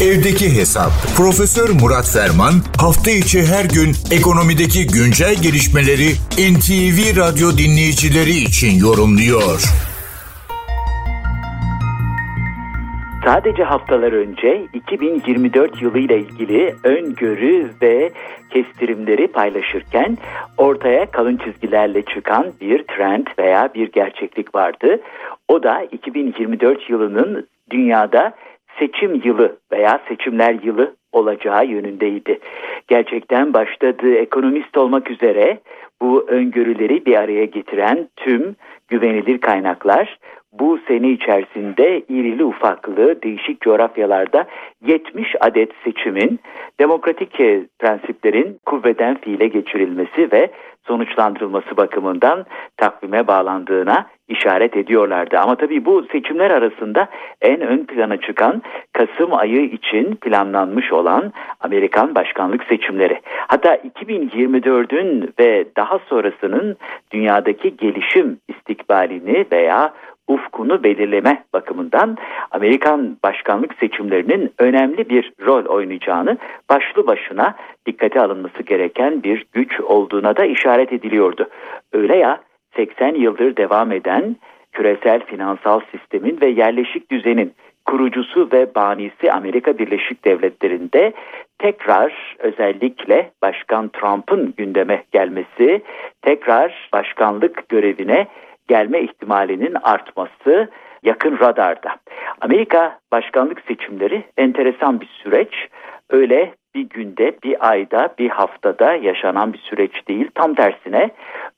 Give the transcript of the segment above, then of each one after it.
Evdeki Hesap. Profesör Murat Ferman hafta içi her gün ekonomideki güncel gelişmeleri NTV Radyo dinleyicileri için yorumluyor. Sadece haftalar önce 2024 yılıyla ilgili öngörü ve kestirimleri paylaşırken ortaya kalın çizgilerle çıkan bir trend veya bir gerçeklik vardı. O da 2024 yılının dünyada seçim yılı veya seçimler yılı olacağı yönündeydi. Gerçekten başladığı ekonomist olmak üzere bu öngörüleri bir araya getiren tüm güvenilir kaynaklar bu sene içerisinde irili ufaklı değişik coğrafyalarda 70 adet seçimin demokratik prensiplerin kuvveden fiile geçirilmesi ve sonuçlandırılması bakımından takvime bağlandığına işaret ediyorlardı. Ama tabii bu seçimler arasında en ön plana çıkan Kasım ayı için planlanmış olan Amerikan başkanlık seçimleri. Hatta 2024'ün ve daha sonrasının dünyadaki gelişim istikbalini veya ufkunu belirleme bakımından Amerikan başkanlık seçimlerinin önemli bir rol oynayacağını başlı başına dikkate alınması gereken bir güç olduğuna da işaret ediliyordu. Öyle ya 80 yıldır devam eden küresel finansal sistemin ve yerleşik düzenin kurucusu ve banisi Amerika Birleşik Devletleri'nde tekrar özellikle Başkan Trump'ın gündeme gelmesi, tekrar başkanlık görevine gelme ihtimalinin artması yakın radarda. Amerika başkanlık seçimleri enteresan bir süreç. Öyle bir günde, bir ayda, bir haftada yaşanan bir süreç değil. Tam tersine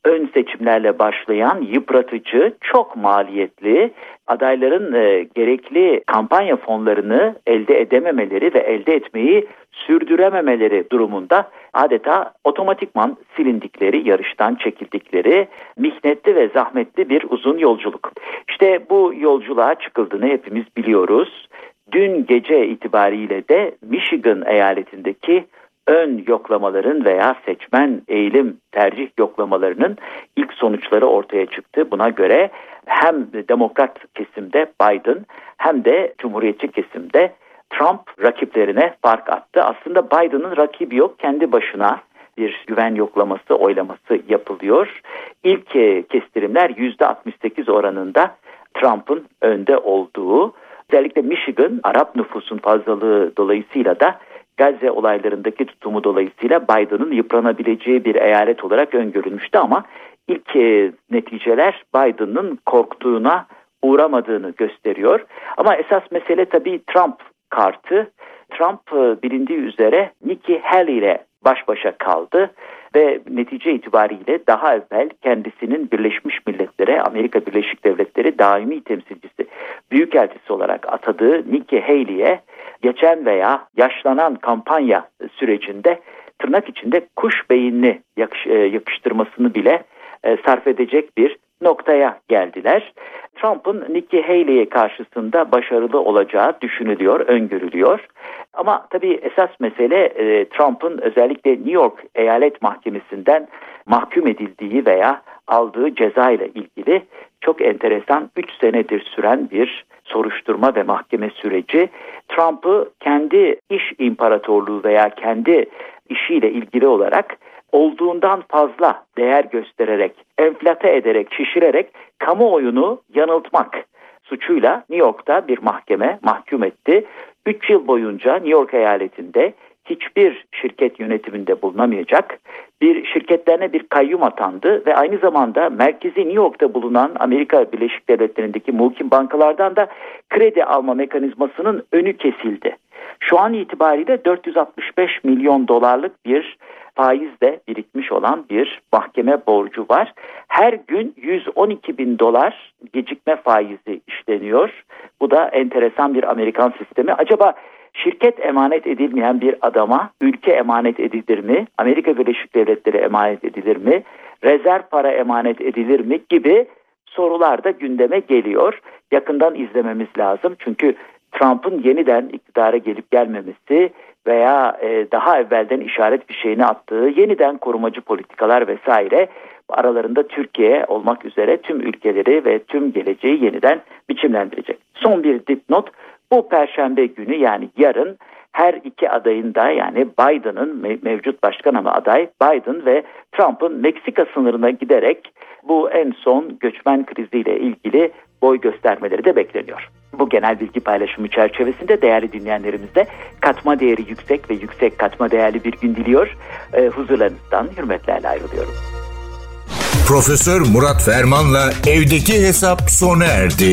ön seçimlerle başlayan yıpratıcı, çok maliyetli, adayların e, gerekli kampanya fonlarını elde edememeleri ve elde etmeyi sürdürememeleri durumunda adeta otomatikman silindikleri, yarıştan çekildikleri mihnetli ve zahmetli bir uzun yolculuk. İşte bu yolculuğa çıkıldığını hepimiz biliyoruz. Dün gece itibariyle de Michigan eyaletindeki ön yoklamaların veya seçmen eğilim tercih yoklamalarının ilk sonuçları ortaya çıktı. Buna göre hem demokrat kesimde Biden hem de cumhuriyetçi kesimde Trump rakiplerine fark attı. Aslında Biden'ın rakibi yok kendi başına bir güven yoklaması oylaması yapılıyor. İlk e, kestirimler %68 oranında Trump'ın önde olduğu özellikle Michigan Arap nüfusun fazlalığı dolayısıyla da Gazze olaylarındaki tutumu dolayısıyla Biden'ın yıpranabileceği bir eyalet olarak öngörülmüştü ama ilk e, neticeler Biden'ın korktuğuna uğramadığını gösteriyor. Ama esas mesele tabii Trump kartı. Trump e, bilindiği üzere Nikki Haley ile baş başa kaldı ve netice itibariyle daha evvel kendisinin Birleşmiş Milletler'e Amerika Birleşik Devletleri daimi temsilcisi büyükelçisi olarak atadığı Nikki Haley'e geçen veya yaşlanan kampanya sürecinde tırnak içinde kuş beyinli yakış, e, yakıştırmasını bile e, sarf edecek bir noktaya geldiler. Trump'ın Nikki Haley'e karşısında başarılı olacağı düşünülüyor, öngörülüyor. Ama tabii esas mesele e, Trump'ın özellikle New York Eyalet Mahkemesi'nden mahkum edildiği veya aldığı ceza ile ilgili çok enteresan 3 senedir süren bir soruşturma ve mahkeme süreci Trump'ı kendi iş imparatorluğu veya kendi işiyle ilgili olarak olduğundan fazla değer göstererek, enflate ederek, şişirerek kamuoyunu yanıltmak suçuyla New York'ta bir mahkeme mahkum etti. 3 yıl boyunca New York eyaletinde hiçbir şirket yönetiminde bulunamayacak. Bir şirketlerine bir kayyum atandı ve aynı zamanda merkezi New York'ta bulunan Amerika Birleşik Devletleri'ndeki muhkim bankalardan da kredi alma mekanizmasının önü kesildi. Şu an itibariyle 465 milyon dolarlık bir faizle birikmiş olan bir mahkeme borcu var. Her gün 112 bin dolar gecikme faizi işleniyor. Bu da enteresan bir Amerikan sistemi. Acaba şirket emanet edilmeyen bir adama ülke emanet edilir mi? Amerika Birleşik Devletleri emanet edilir mi? Rezerv para emanet edilir mi? Gibi sorular da gündeme geliyor. Yakından izlememiz lazım. Çünkü Trump'ın yeniden iktidara gelip gelmemesi veya e, daha evvelden işaret bir şeyini attığı yeniden korumacı politikalar vesaire aralarında Türkiye olmak üzere tüm ülkeleri ve tüm geleceği yeniden biçimlendirecek. Son bir dipnot Bu perşembe günü yani yarın her iki adayın da yani Biden'ın mevcut başkan ama aday Biden ve Trump'ın Meksika sınırına giderek bu en son göçmen kriziyle ilgili boy göstermeleri de bekleniyor. Bu genel bilgi paylaşımı çerçevesinde değerli dinleyenlerimizde katma değeri yüksek ve yüksek katma değerli bir gün diliyor. E, huzurlarınızdan hürmetlerle ayrılıyorum. Profesör Murat Ferman'la evdeki hesap sona erdi.